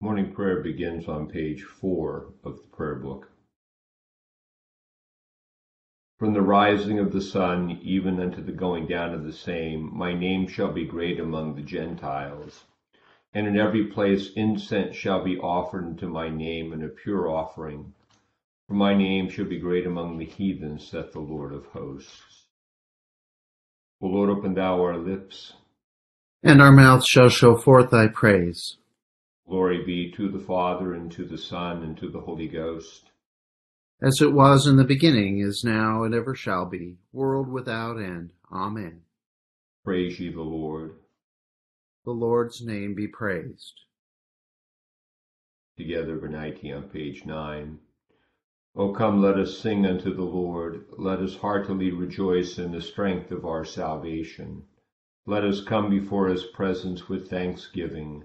Morning prayer begins on page four of the prayer book. From the rising of the sun even unto the going down of the same, my name shall be great among the Gentiles. And in every place incense shall be offered unto my name, and a pure offering. For my name shall be great among the heathens, saith the Lord of hosts. O Lord, open thou our lips, and our mouth shall show forth thy praise. Glory be to the Father, and to the Son, and to the Holy Ghost. As it was in the beginning, is now, and ever shall be, world without end. Amen. Praise ye the Lord. The Lord's name be praised. Together, Venite on page 9. O come, let us sing unto the Lord. Let us heartily rejoice in the strength of our salvation. Let us come before his presence with thanksgiving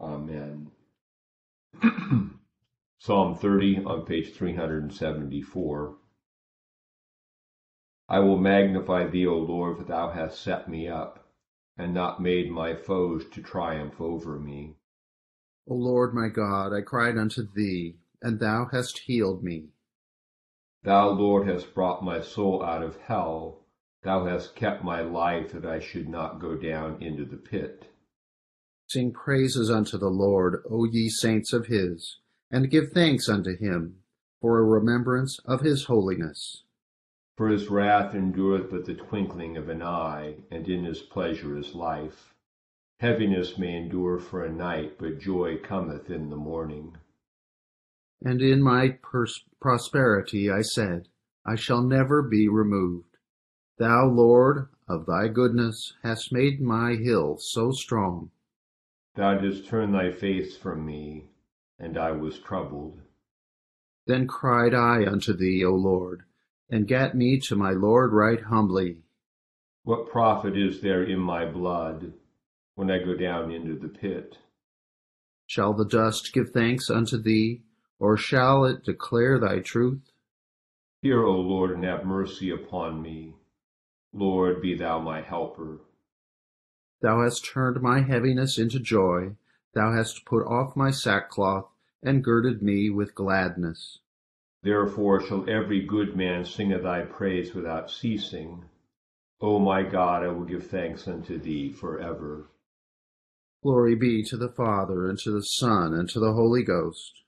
Amen. Psalm 30 on page 374. I will magnify thee, O Lord, for thou hast set me up, and not made my foes to triumph over me. O Lord my God, I cried unto thee, and thou hast healed me. Thou, Lord, hast brought my soul out of hell. Thou hast kept my life that I should not go down into the pit. Sing praises unto the Lord, O ye saints of his, and give thanks unto him for a remembrance of his holiness. For his wrath endureth but the twinkling of an eye, and in his pleasure is life. Heaviness may endure for a night, but joy cometh in the morning. And in my prosperity I said, I shall never be removed. Thou, Lord, of thy goodness, hast made my hill so strong Thou didst turn thy face from me, and I was troubled. Then cried I unto thee, O Lord, and gat me to my Lord right humbly. What profit is there in my blood when I go down into the pit? Shall the dust give thanks unto thee, or shall it declare thy truth? Hear, O Lord, and have mercy upon me. Lord, be thou my helper. Thou hast turned my heaviness into joy. Thou hast put off my sackcloth, and girded me with gladness. Therefore shall every good man sing of thy praise without ceasing. O my God, I will give thanks unto thee for ever. Glory be to the Father, and to the Son, and to the Holy Ghost.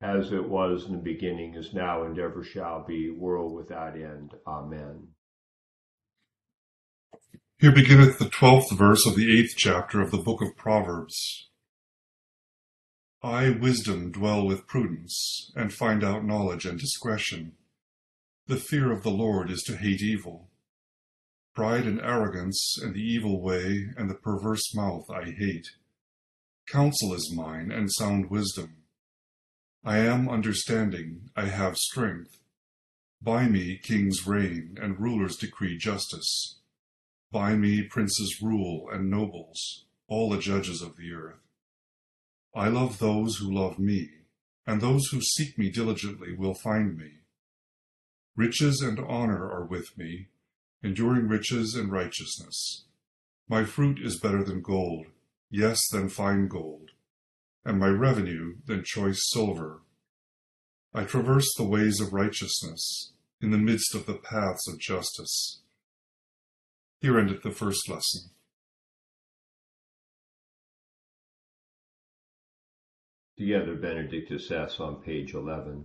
As it was in the beginning, is now, and ever shall be, world without end. Amen. Here beginneth the twelfth verse of the eighth chapter of the book of Proverbs. I, wisdom, dwell with prudence, and find out knowledge and discretion. The fear of the Lord is to hate evil. Pride and arrogance, and the evil way, and the perverse mouth I hate. Counsel is mine, and sound wisdom. I am understanding, I have strength. By me kings reign, and rulers decree justice. By me princes rule and nobles, all the judges of the earth. I love those who love me, and those who seek me diligently will find me. Riches and honor are with me, enduring riches and righteousness. My fruit is better than gold, yes, than fine gold, and my revenue than choice silver. I traverse the ways of righteousness in the midst of the paths of justice here ended the first lesson. Together, Benedictus es on page 11.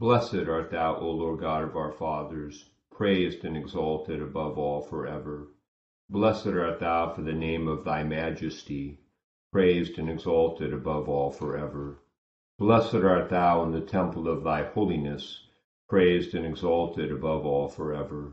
Blessed art thou, O Lord God of our fathers, praised and exalted above all forever. Blessed art thou for the name of thy majesty, praised and exalted above all forever. Blessed art thou in the temple of thy holiness, praised and exalted above all forever.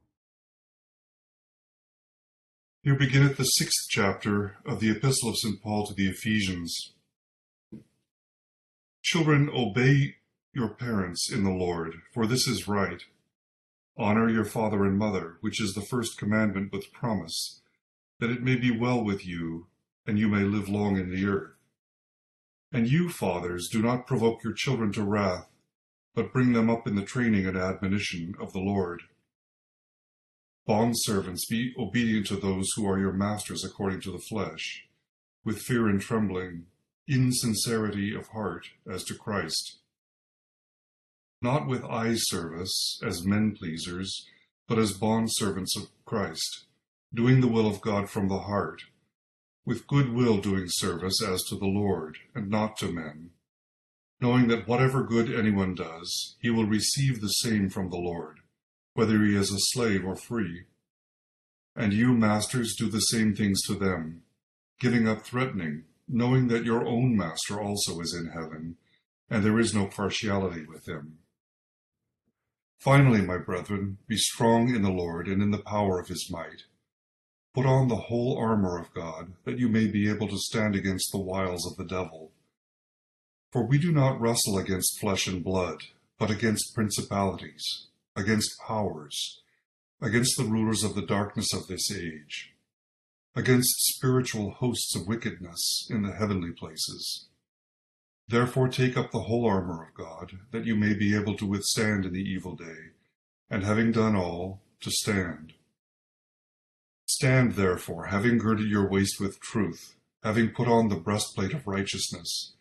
Here beginneth the sixth chapter of the Epistle of St. Paul to the Ephesians. Children, obey your parents in the Lord, for this is right. Honor your father and mother, which is the first commandment with promise, that it may be well with you, and you may live long in the earth. And you, fathers, do not provoke your children to wrath, but bring them up in the training and admonition of the Lord. Bondservants, be obedient to those who are your masters according to the flesh, with fear and trembling, in sincerity of heart as to Christ. Not with eye service as men pleasers, but as bondservants of Christ, doing the will of God from the heart, with good will doing service as to the Lord, and not to men, knowing that whatever good anyone does, he will receive the same from the Lord, whether he is a slave or free. And you, masters, do the same things to them, giving up threatening, knowing that your own master also is in heaven, and there is no partiality with him. Finally, my brethren, be strong in the Lord and in the power of his might. Put on the whole armor of God, that you may be able to stand against the wiles of the devil. For we do not wrestle against flesh and blood, but against principalities, against powers, against the rulers of the darkness of this age, against spiritual hosts of wickedness in the heavenly places. Therefore take up the whole armor of God, that you may be able to withstand in the evil day, and having done all, to stand. Stand therefore, having girded your waist with truth, having put on the breastplate of righteousness,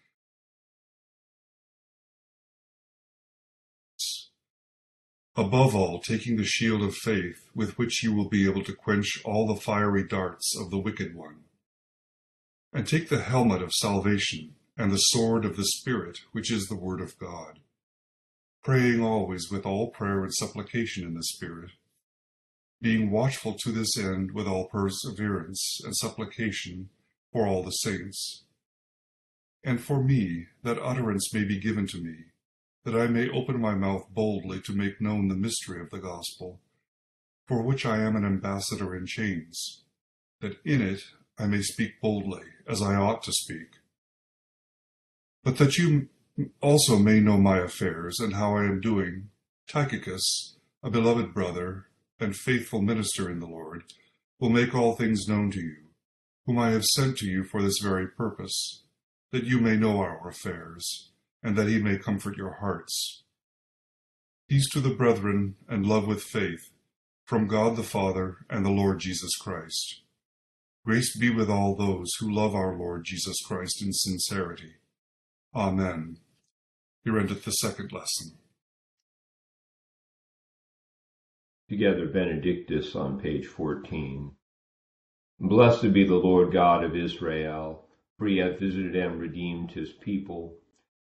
above all, taking the shield of faith, with which you will be able to quench all the fiery darts of the wicked one. And take the helmet of salvation and the sword of the Spirit, which is the Word of God, praying always with all prayer and supplication in the Spirit, being watchful to this end with all perseverance and supplication for all the saints, and for me, that utterance may be given to me, that I may open my mouth boldly to make known the mystery of the gospel, for which I am an ambassador in chains, that in it I may speak boldly, as I ought to speak. But that you also may know my affairs and how I am doing, Tychicus, a beloved brother and faithful minister in the Lord, will make all things known to you, whom I have sent to you for this very purpose, that you may know our affairs, and that he may comfort your hearts. Peace to the brethren and love with faith, from God the Father and the Lord Jesus Christ. Grace be with all those who love our Lord Jesus Christ in sincerity. Amen. Here endeth the second lesson. Together, Benedictus on page 14. Blessed be the Lord God of Israel, for he hath visited and redeemed his people,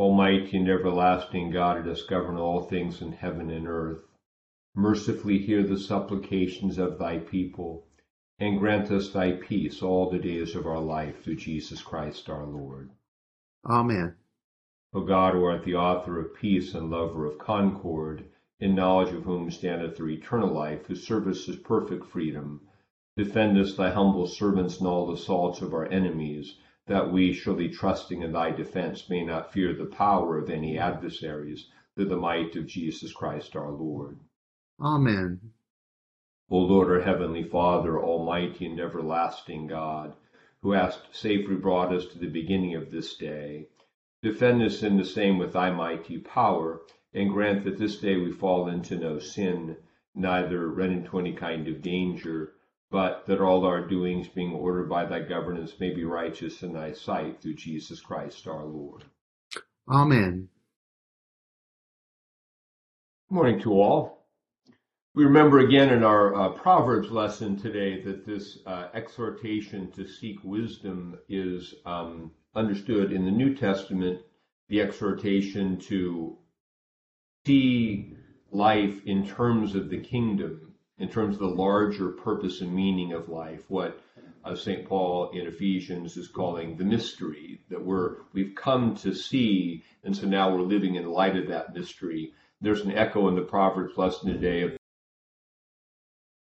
Almighty and everlasting God, who dost govern all things in heaven and earth. Mercifully hear the supplications of thy people, and grant us thy peace all the days of our life through Jesus Christ our Lord. Amen. O God, who art the author of peace and lover of concord, in knowledge of whom standeth the eternal life, whose service is perfect freedom, defend us, thy humble servants, in all the assaults of our enemies, that we, surely trusting in thy defense, may not fear the power of any adversaries, through the might of Jesus Christ our Lord. Amen. O Lord, our heavenly Father, almighty and everlasting God, who hast safely brought us to the beginning of this day, Defend us in the same with thy mighty power, and grant that this day we fall into no sin, neither run into any kind of danger, but that all our doings, being ordered by thy governance, may be righteous in thy sight through Jesus Christ our Lord. Amen. Good morning to all. We remember again in our uh, Proverbs lesson today that this uh, exhortation to seek wisdom is um, understood in the New Testament the exhortation to see life in terms of the kingdom, in terms of the larger purpose and meaning of life, what uh, St. Paul in Ephesians is calling the mystery that we're we've come to see, and so now we're living in light of that mystery. There's an echo in the Proverbs lesson today of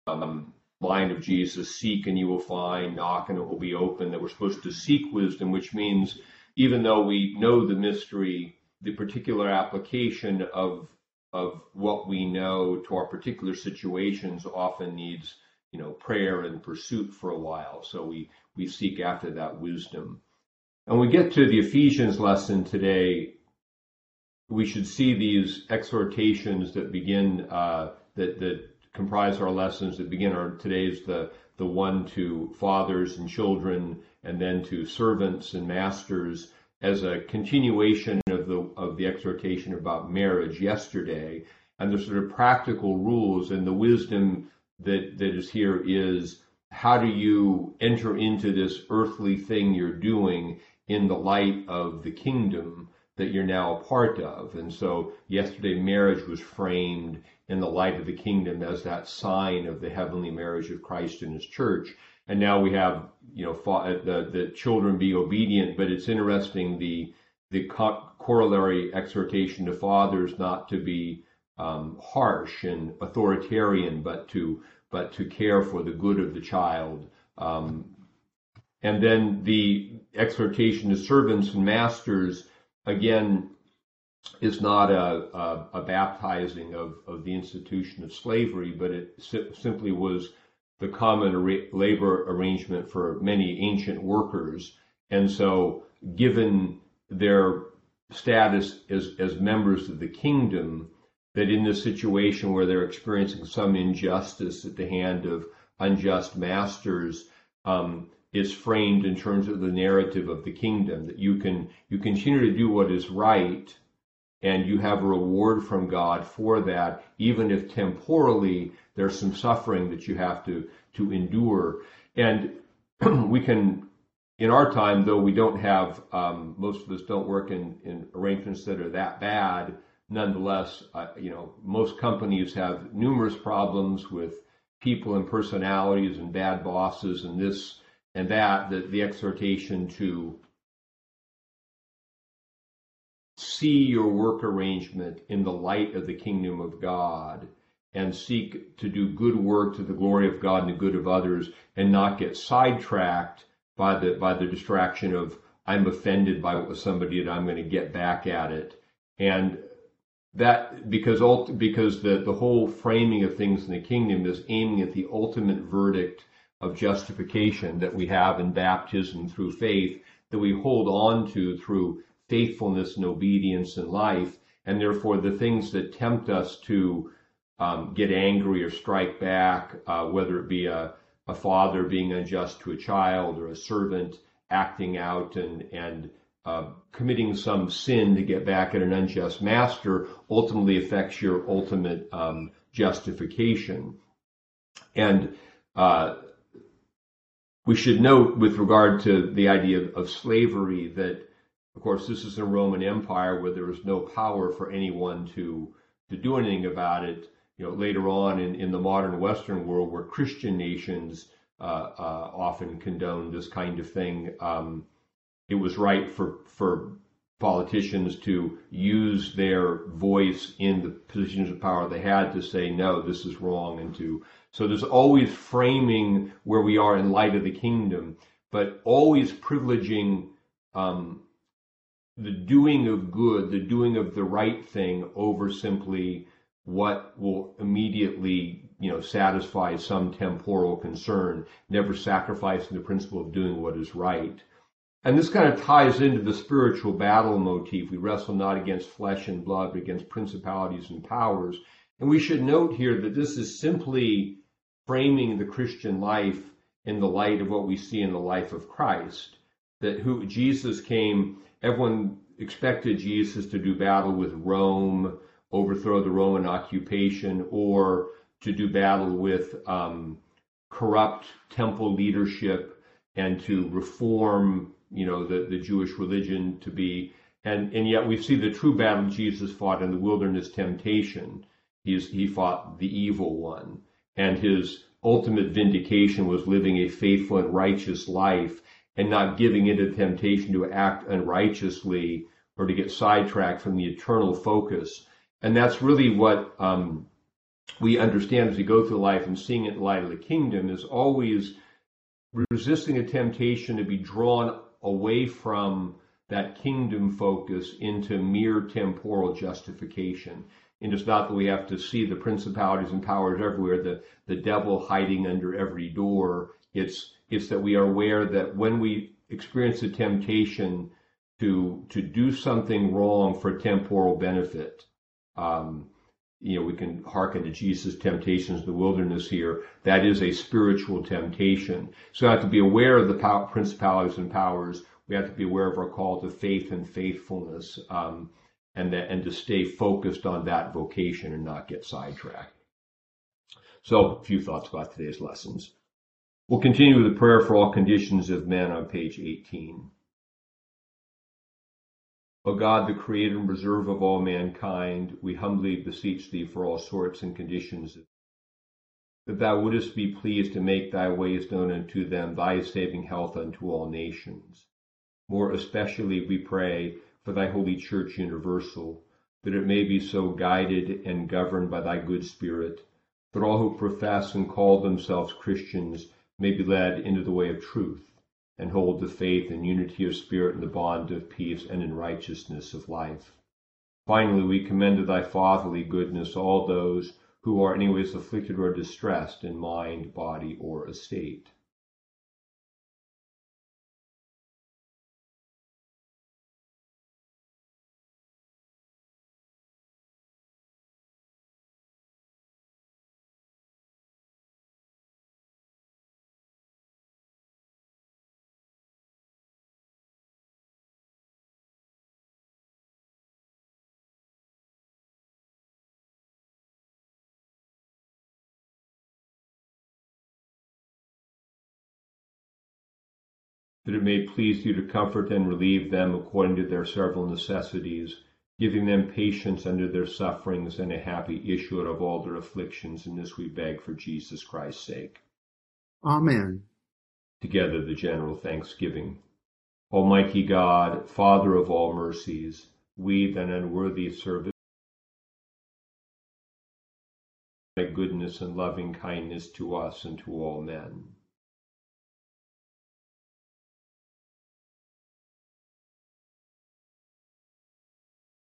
um, line of Jesus, seek and you will find, knock and it will be open, that we're supposed to seek wisdom, which means even though we know the mystery, the particular application of of what we know to our particular situations often needs, you know, prayer and pursuit for a while. So we we seek after that wisdom. And we get to the Ephesians lesson today, we should see these exhortations that begin uh, that that comprise our lessons that begin our today's the the one to fathers and children and then to servants and masters as a continuation the of the exhortation about marriage yesterday and the sort of practical rules and the wisdom that that is here is how do you enter into this earthly thing you're doing in the light of the kingdom that you're now a part of. And so yesterday marriage was framed in the light of the kingdom as that sign of the heavenly marriage of Christ and his church. And now we have, you know, the, the children be obedient, but it's interesting the, the corollary exhortation to fathers not to be um, harsh and authoritarian, but to but to care for the good of the child. Um, and then the exhortation to servants and masters, again, is not a, a, a baptizing of, of the institution of slavery, but it si- simply was the common labor arrangement for many ancient workers. And so, given their status as, as members of the kingdom, that in this situation where they're experiencing some injustice at the hand of unjust masters, um, is framed in terms of the narrative of the kingdom that you can you continue to do what is right and you have a reward from God for that, even if temporally there's some suffering that you have to to endure. And we can, in our time, though we don't have um, most of us don't work in, in arrangements that are that bad. Nonetheless, uh, you know, most companies have numerous problems with people and personalities and bad bosses and this and that. The, the exhortation to see your work arrangement in the light of the kingdom of God and seek to do good work to the glory of God and the good of others and not get sidetracked by the by the distraction of I'm offended by what was somebody did, I'm going to get back at it. And that because ult, because the, the whole framing of things in the kingdom is aiming at the ultimate verdict of justification that we have in baptism through faith that we hold on to through faithfulness and obedience in life and therefore the things that tempt us to um, get angry or strike back, uh, whether it be a, a father being unjust to a child or a servant acting out and, and uh, committing some sin to get back at an unjust master ultimately affects your ultimate um, justification. And uh, we should note with regard to the idea of, of slavery that, of course, this is a Roman Empire where there was no power for anyone to to do anything about it you know, later on in, in the modern Western world where Christian nations uh, uh, often condone this kind of thing, um, it was right for, for politicians to use their voice in the positions of power they had to say, no, this is wrong, and to so there's always framing where we are in light of the kingdom, but always privileging um, the doing of good, the doing of the right thing over simply what will immediately you know satisfy some temporal concern never sacrificing the principle of doing what is right. And this kind of ties into the spiritual battle motif. We wrestle not against flesh and blood but against principalities and powers. And we should note here that this is simply framing the christian life in the light of what we see in the life of christ. That who jesus came everyone expected jesus to do battle with rome overthrow the Roman occupation or to do battle with um, corrupt temple leadership and to reform, you know, the, the Jewish religion to be, and, and yet we see the true battle Jesus fought in the wilderness temptation. He's, he fought the evil one and his ultimate vindication was living a faithful and righteous life and not giving into temptation to act unrighteously or to get sidetracked from the eternal focus and that's really what um, we understand as we go through life and seeing it in light of the kingdom is always resisting a temptation to be drawn away from that kingdom focus into mere temporal justification. And it's not that we have to see the principalities and powers everywhere, the, the devil hiding under every door. It's it's that we are aware that when we experience a temptation to to do something wrong for temporal benefit, um, you know, we can hearken to Jesus' temptations in the wilderness here. That is a spiritual temptation. So we have to be aware of the power, principalities and powers. We have to be aware of our call to faith and faithfulness, um, and that, and to stay focused on that vocation and not get sidetracked. So, a few thoughts about today's lessons. We'll continue with the prayer for all conditions of men on page 18. O God, the creator and preserver of all mankind, we humbly beseech thee for all sorts and conditions, that thou wouldest be pleased to make thy ways known unto them, thy saving health unto all nations. More especially we pray for thy holy church universal, that it may be so guided and governed by thy good spirit, that all who profess and call themselves Christians may be led into the way of truth, and hold the faith and unity of spirit in the bond of peace and in righteousness of life. Finally, we commend to thy fatherly goodness all those who are anyways afflicted or distressed in mind, body, or estate. That it may please you to comfort and relieve them according to their several necessities, giving them patience under their sufferings and a happy issue out of all their afflictions. And this we beg for Jesus Christ's sake. Amen. Together the general thanksgiving. Almighty God, Father of all mercies, we, thine unworthy servants, thy goodness and loving kindness to us and to all men.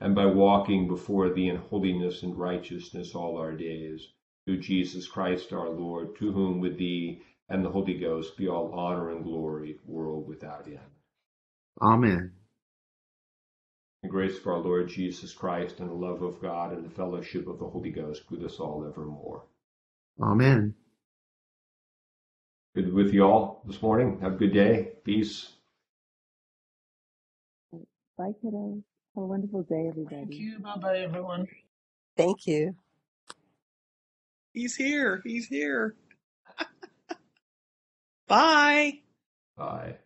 and by walking before thee in holiness and righteousness all our days. Through Jesus Christ our Lord, to whom with thee and the Holy Ghost be all honor and glory, world without end. Amen. The grace of our Lord Jesus Christ and the love of God and the fellowship of the Holy Ghost with us all evermore. Amen. Good with you all this morning. Have a good day. Peace. Bye, kiddos. Have a wonderful day, everybody. Thank you. Bye bye, everyone. Thank you. He's here. He's here. Bye. Bye.